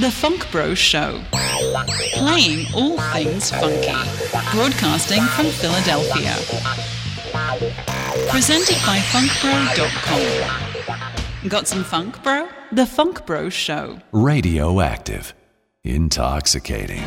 The Funk Bro Show. Playing all things funky. Broadcasting from Philadelphia. Presented by FunkBro.com. Got some funk, bro? The Funk Bro Show. Radioactive. Intoxicating.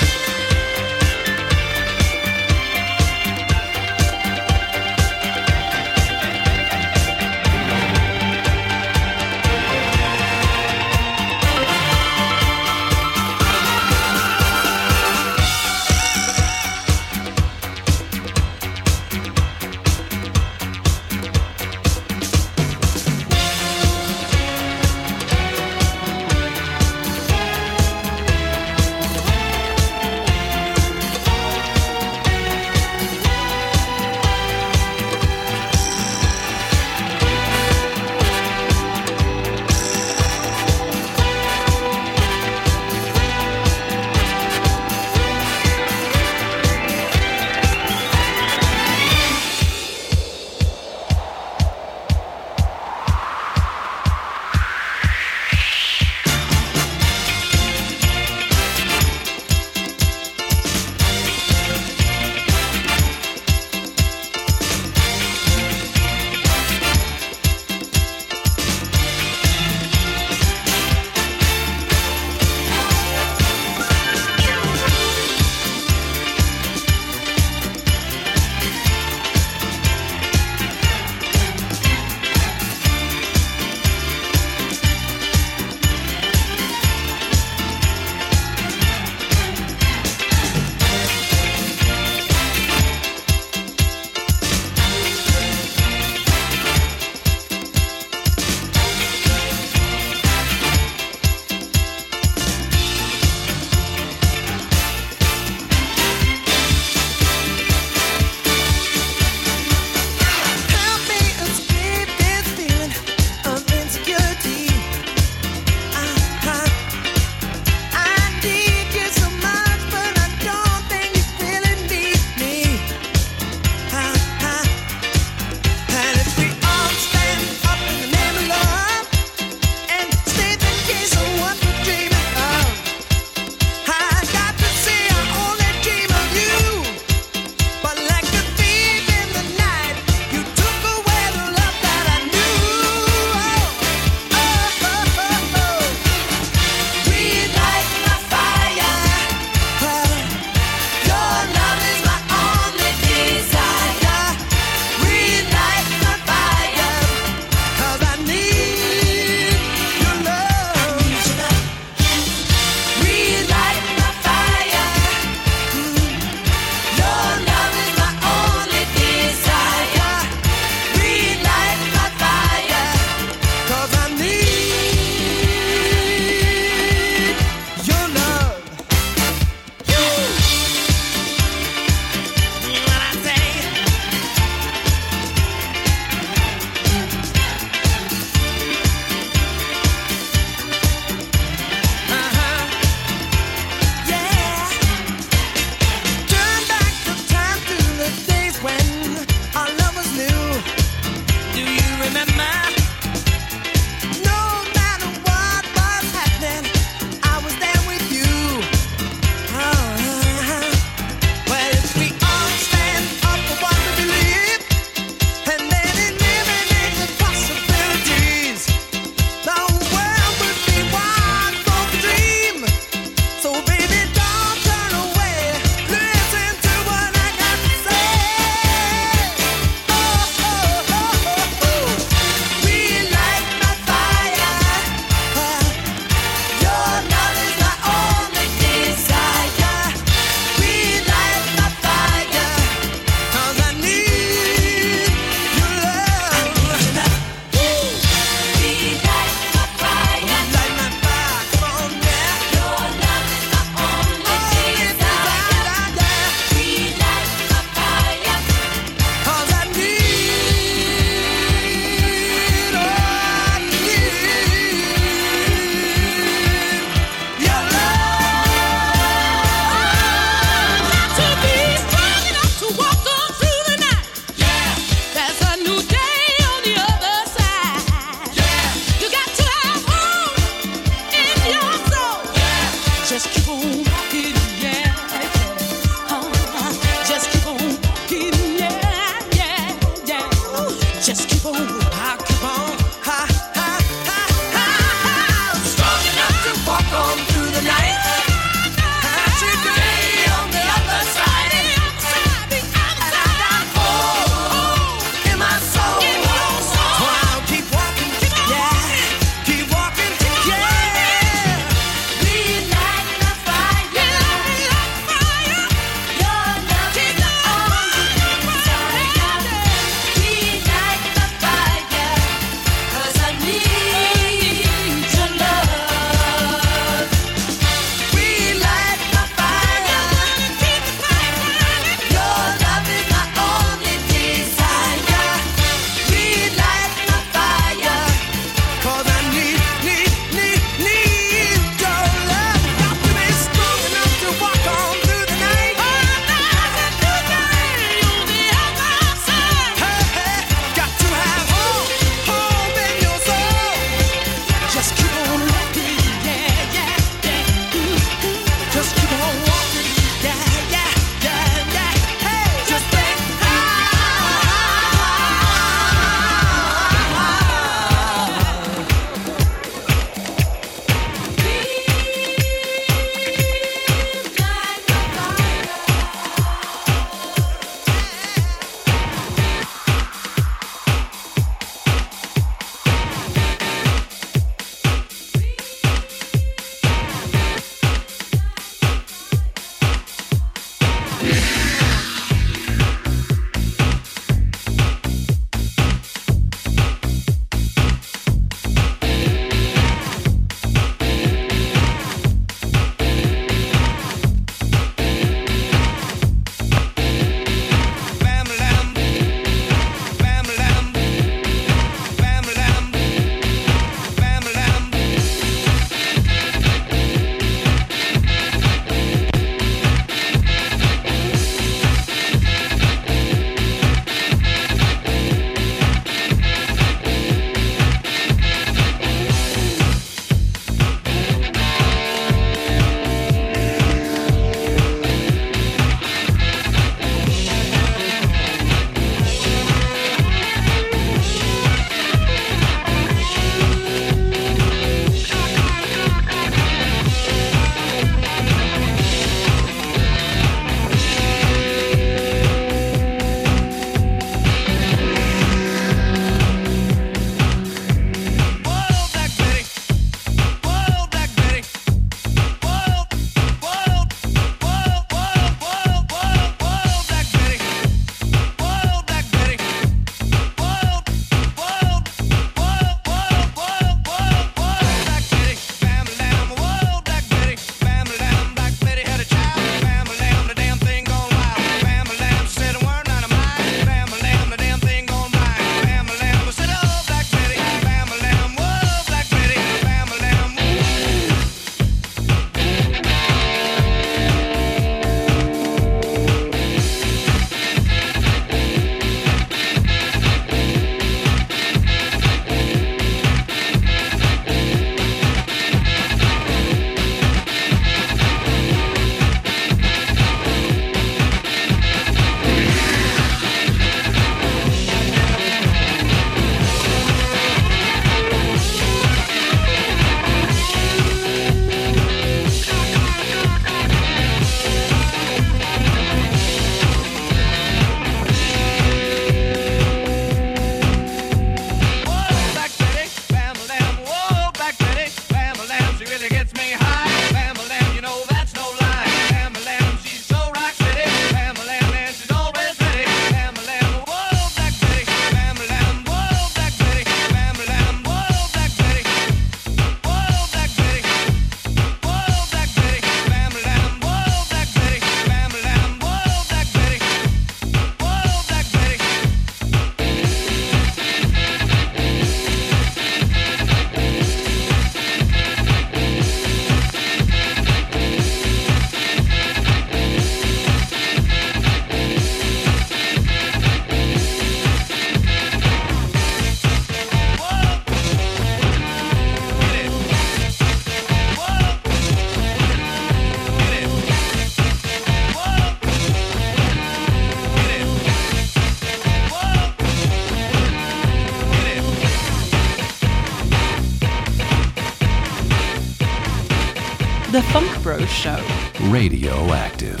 Show. Radioactive.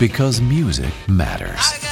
Because music matters.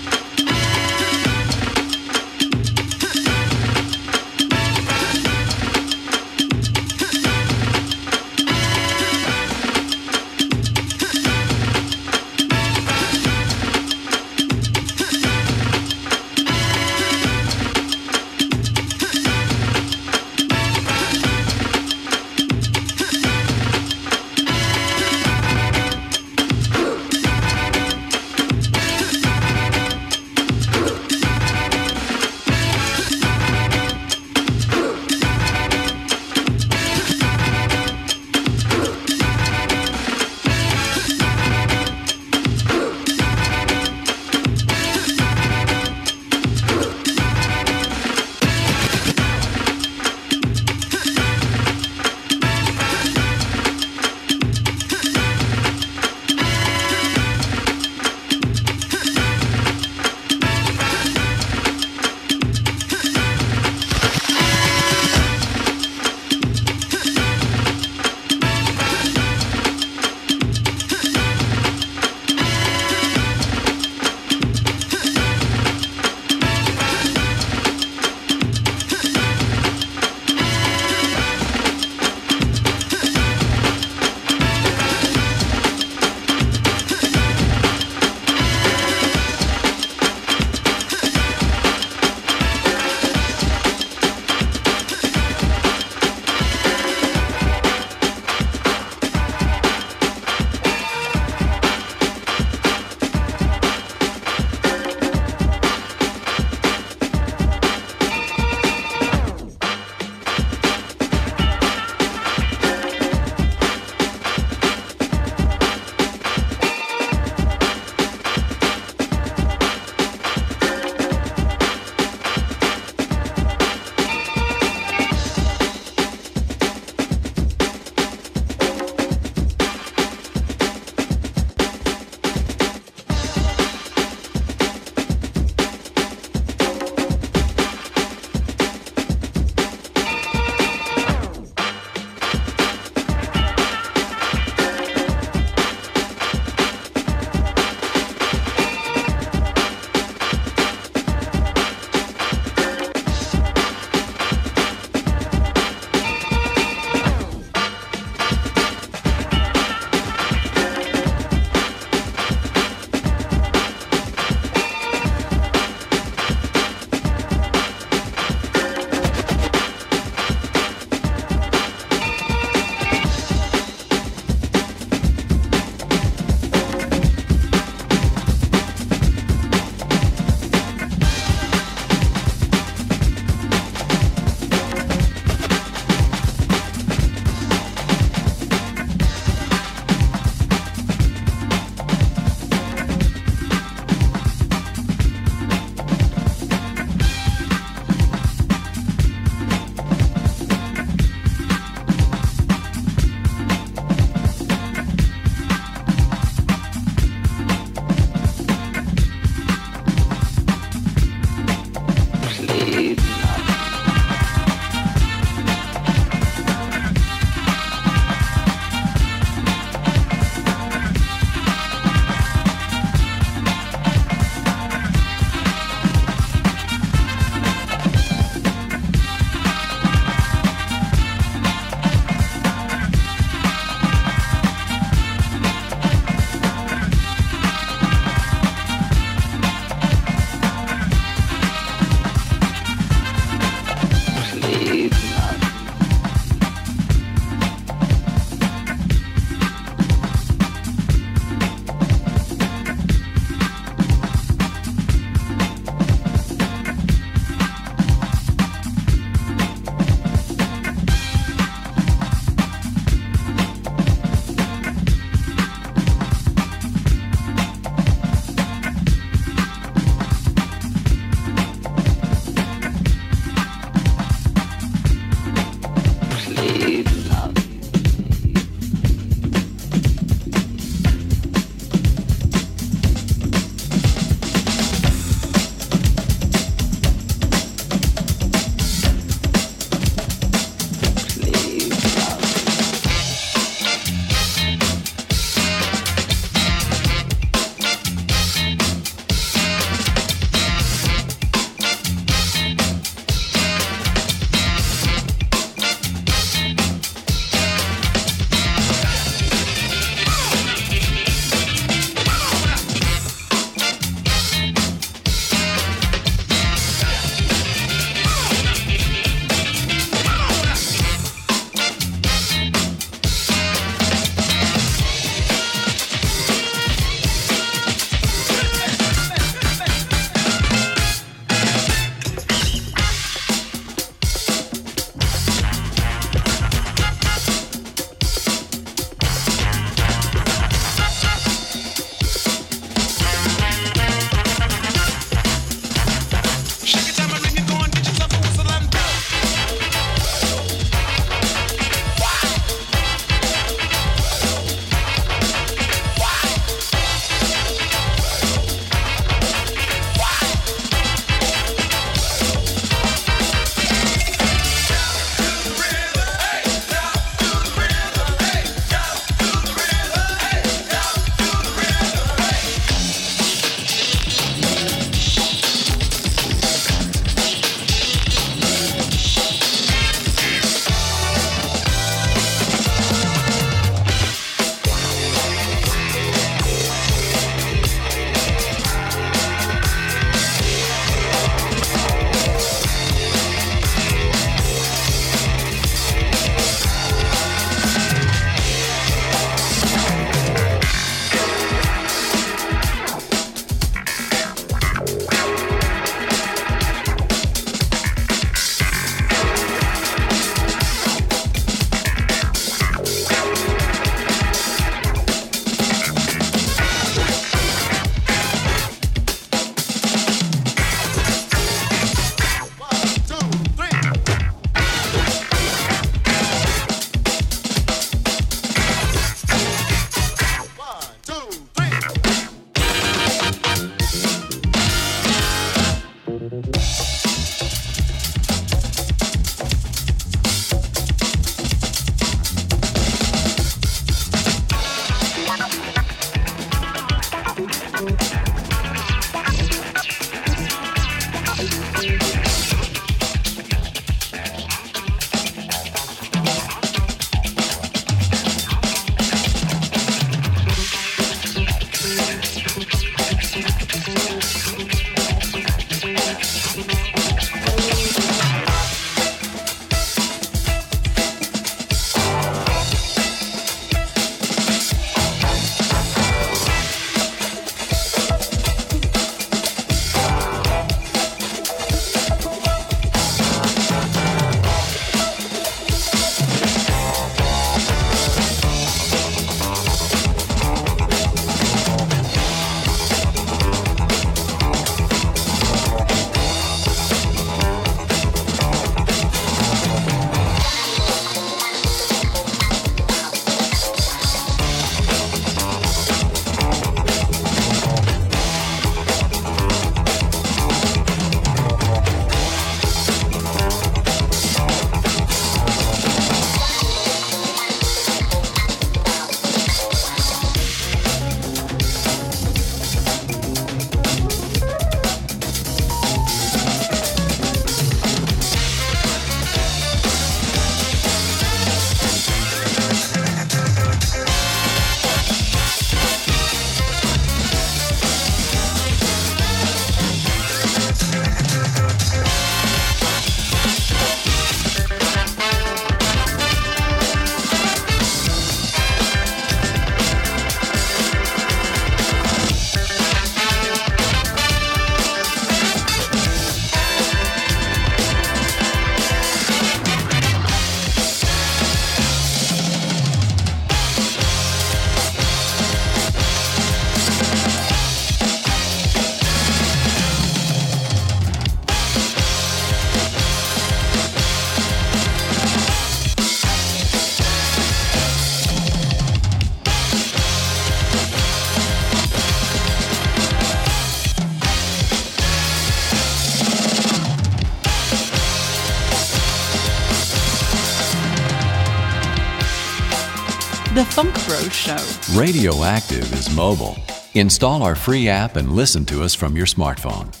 show. Radioactive is mobile. Install our free app and listen to us from your smartphone.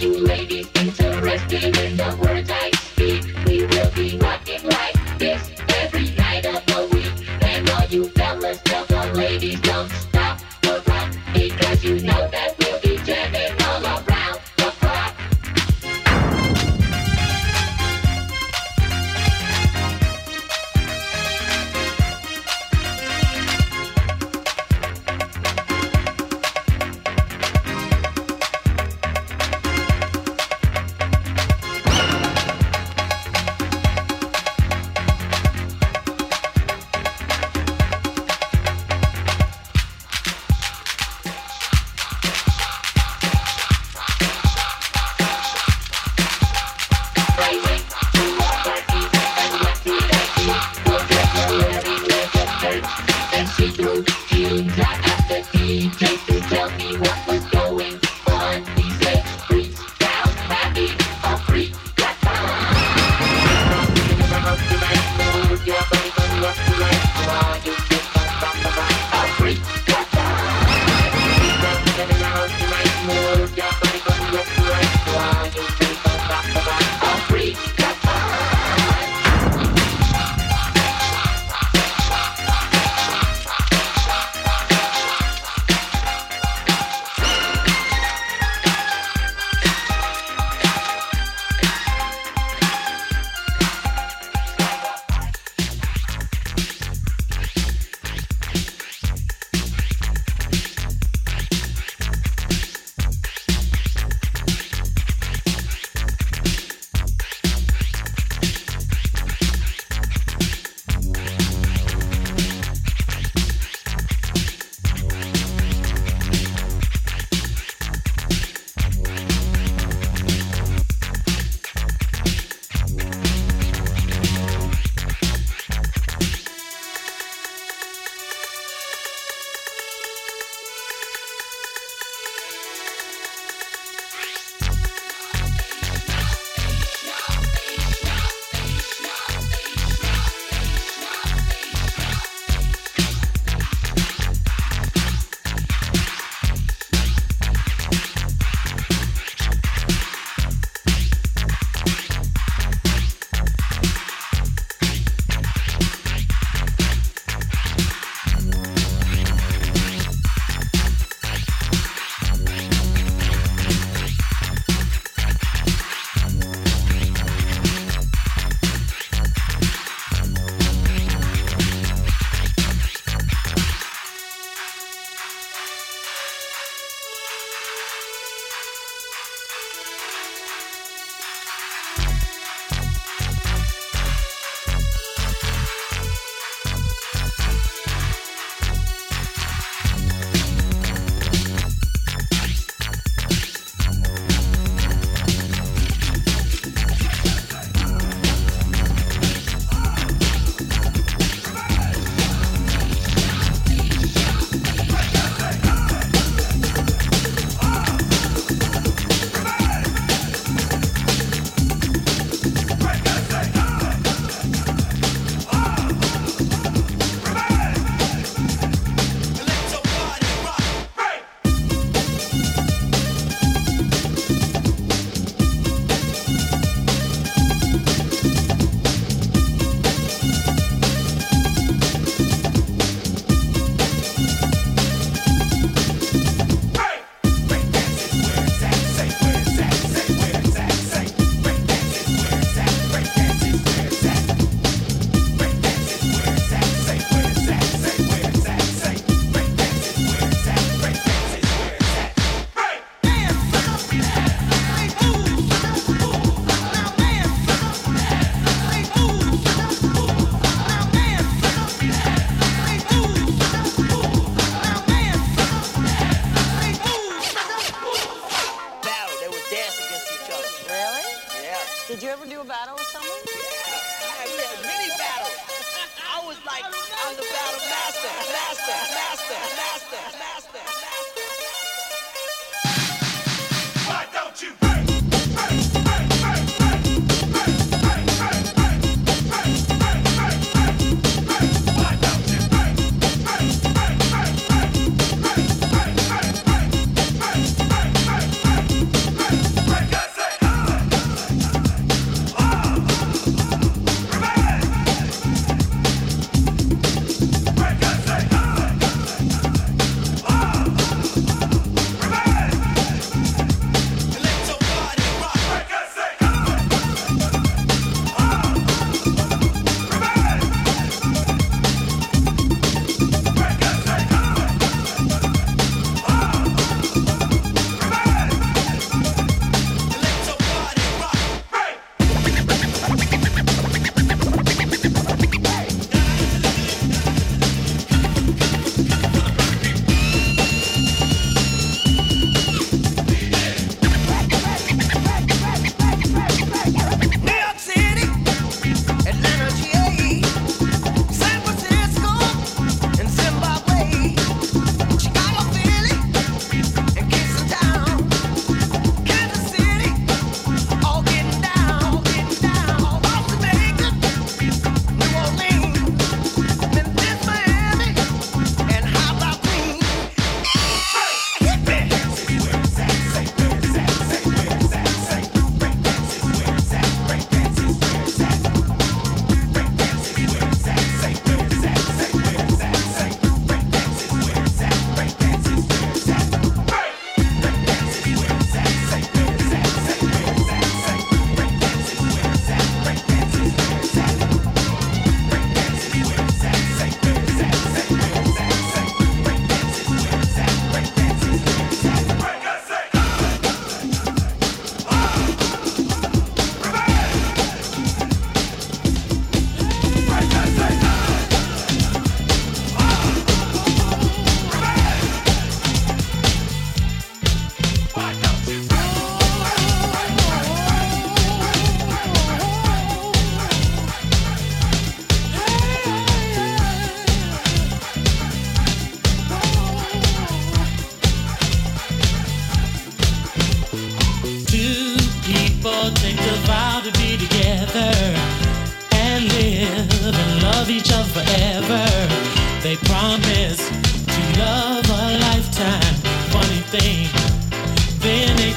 you may be interested in the words I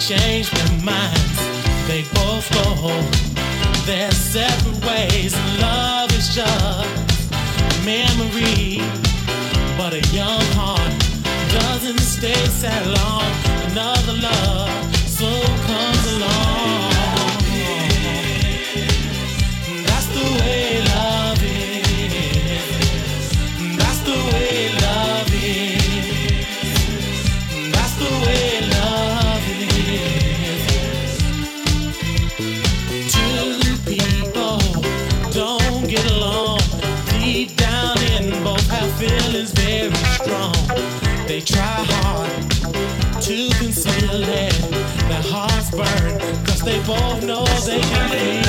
change their minds. They both go their separate ways. Love is just memory, but a young heart doesn't stay sad long. Another love so comes along. feeling. Their hearts burn, cause they both know they can feel.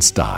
and.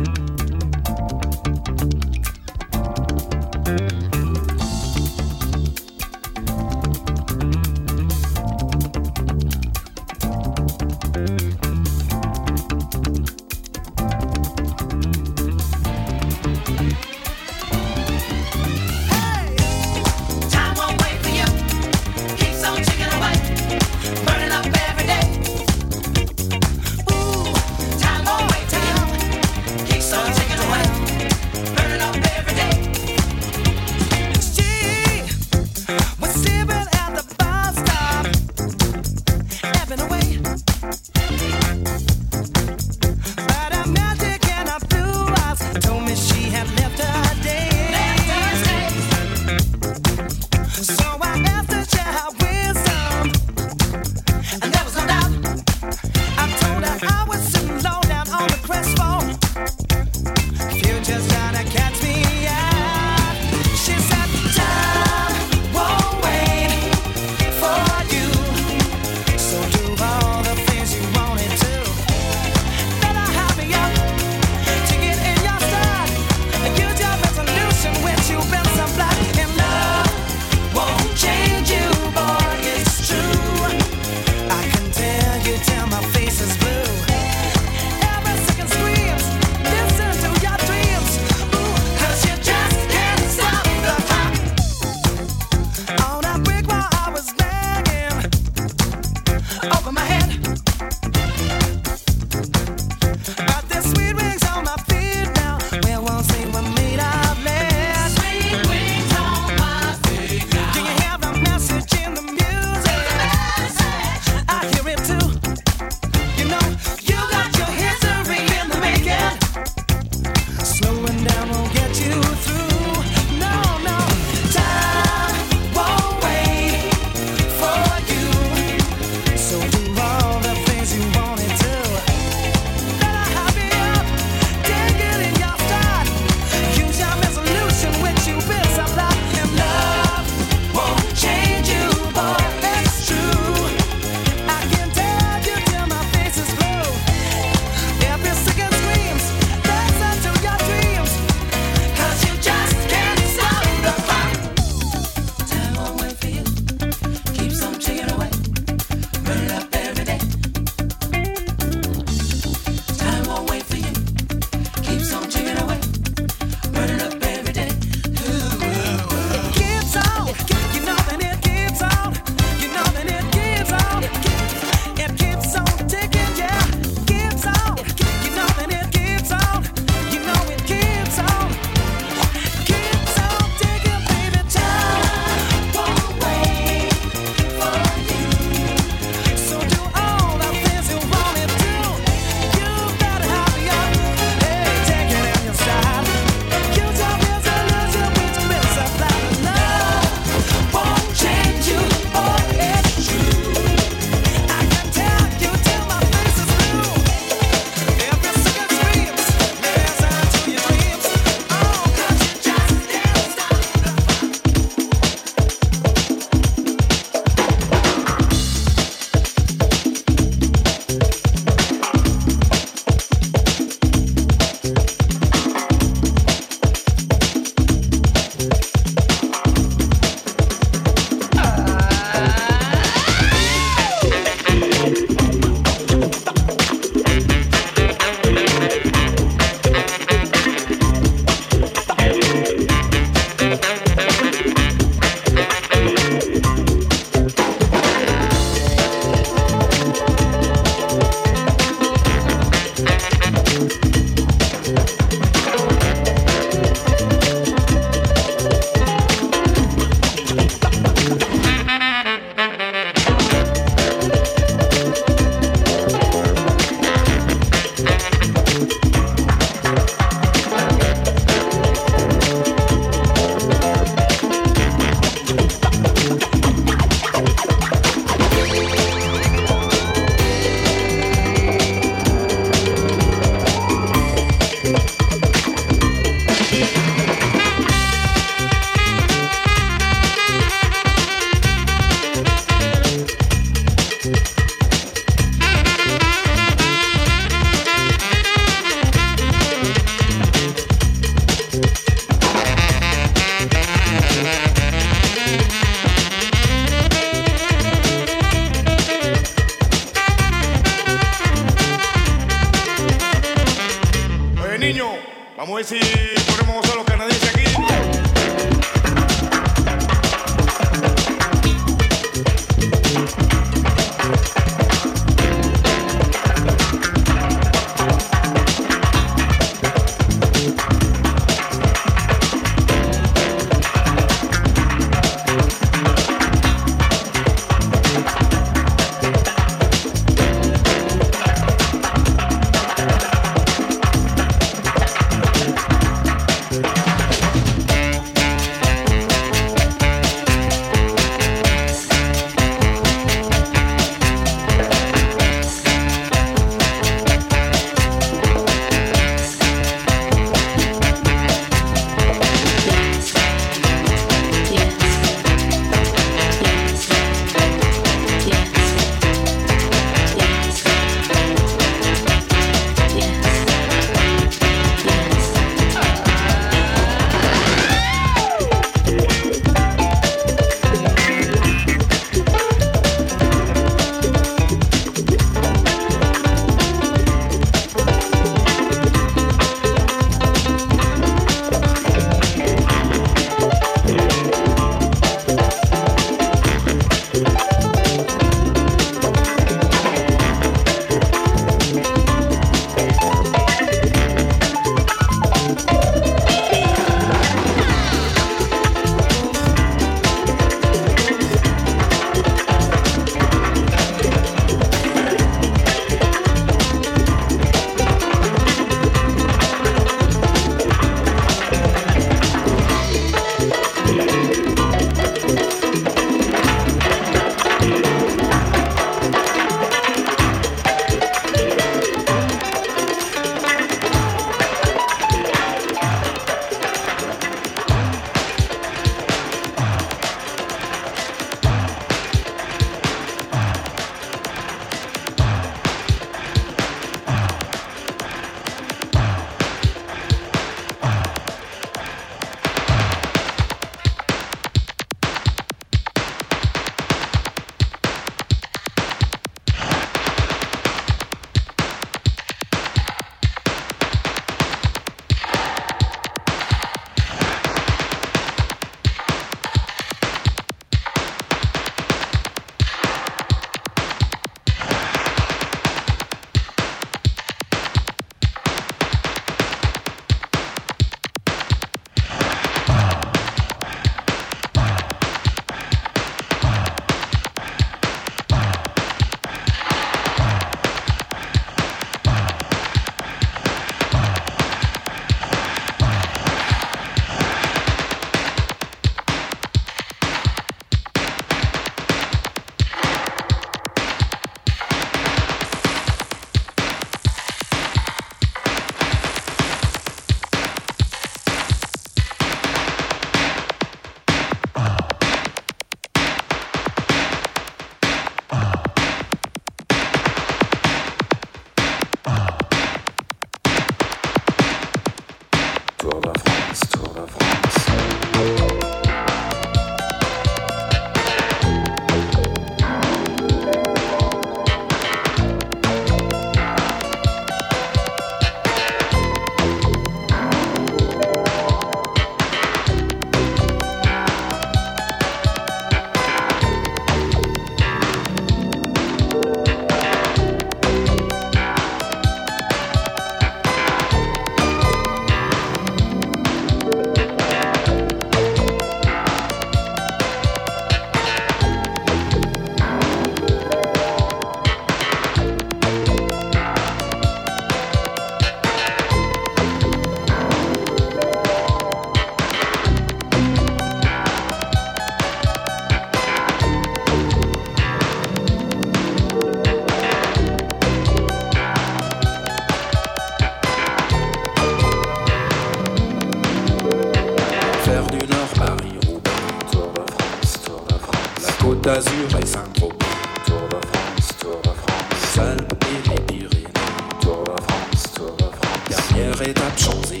des tas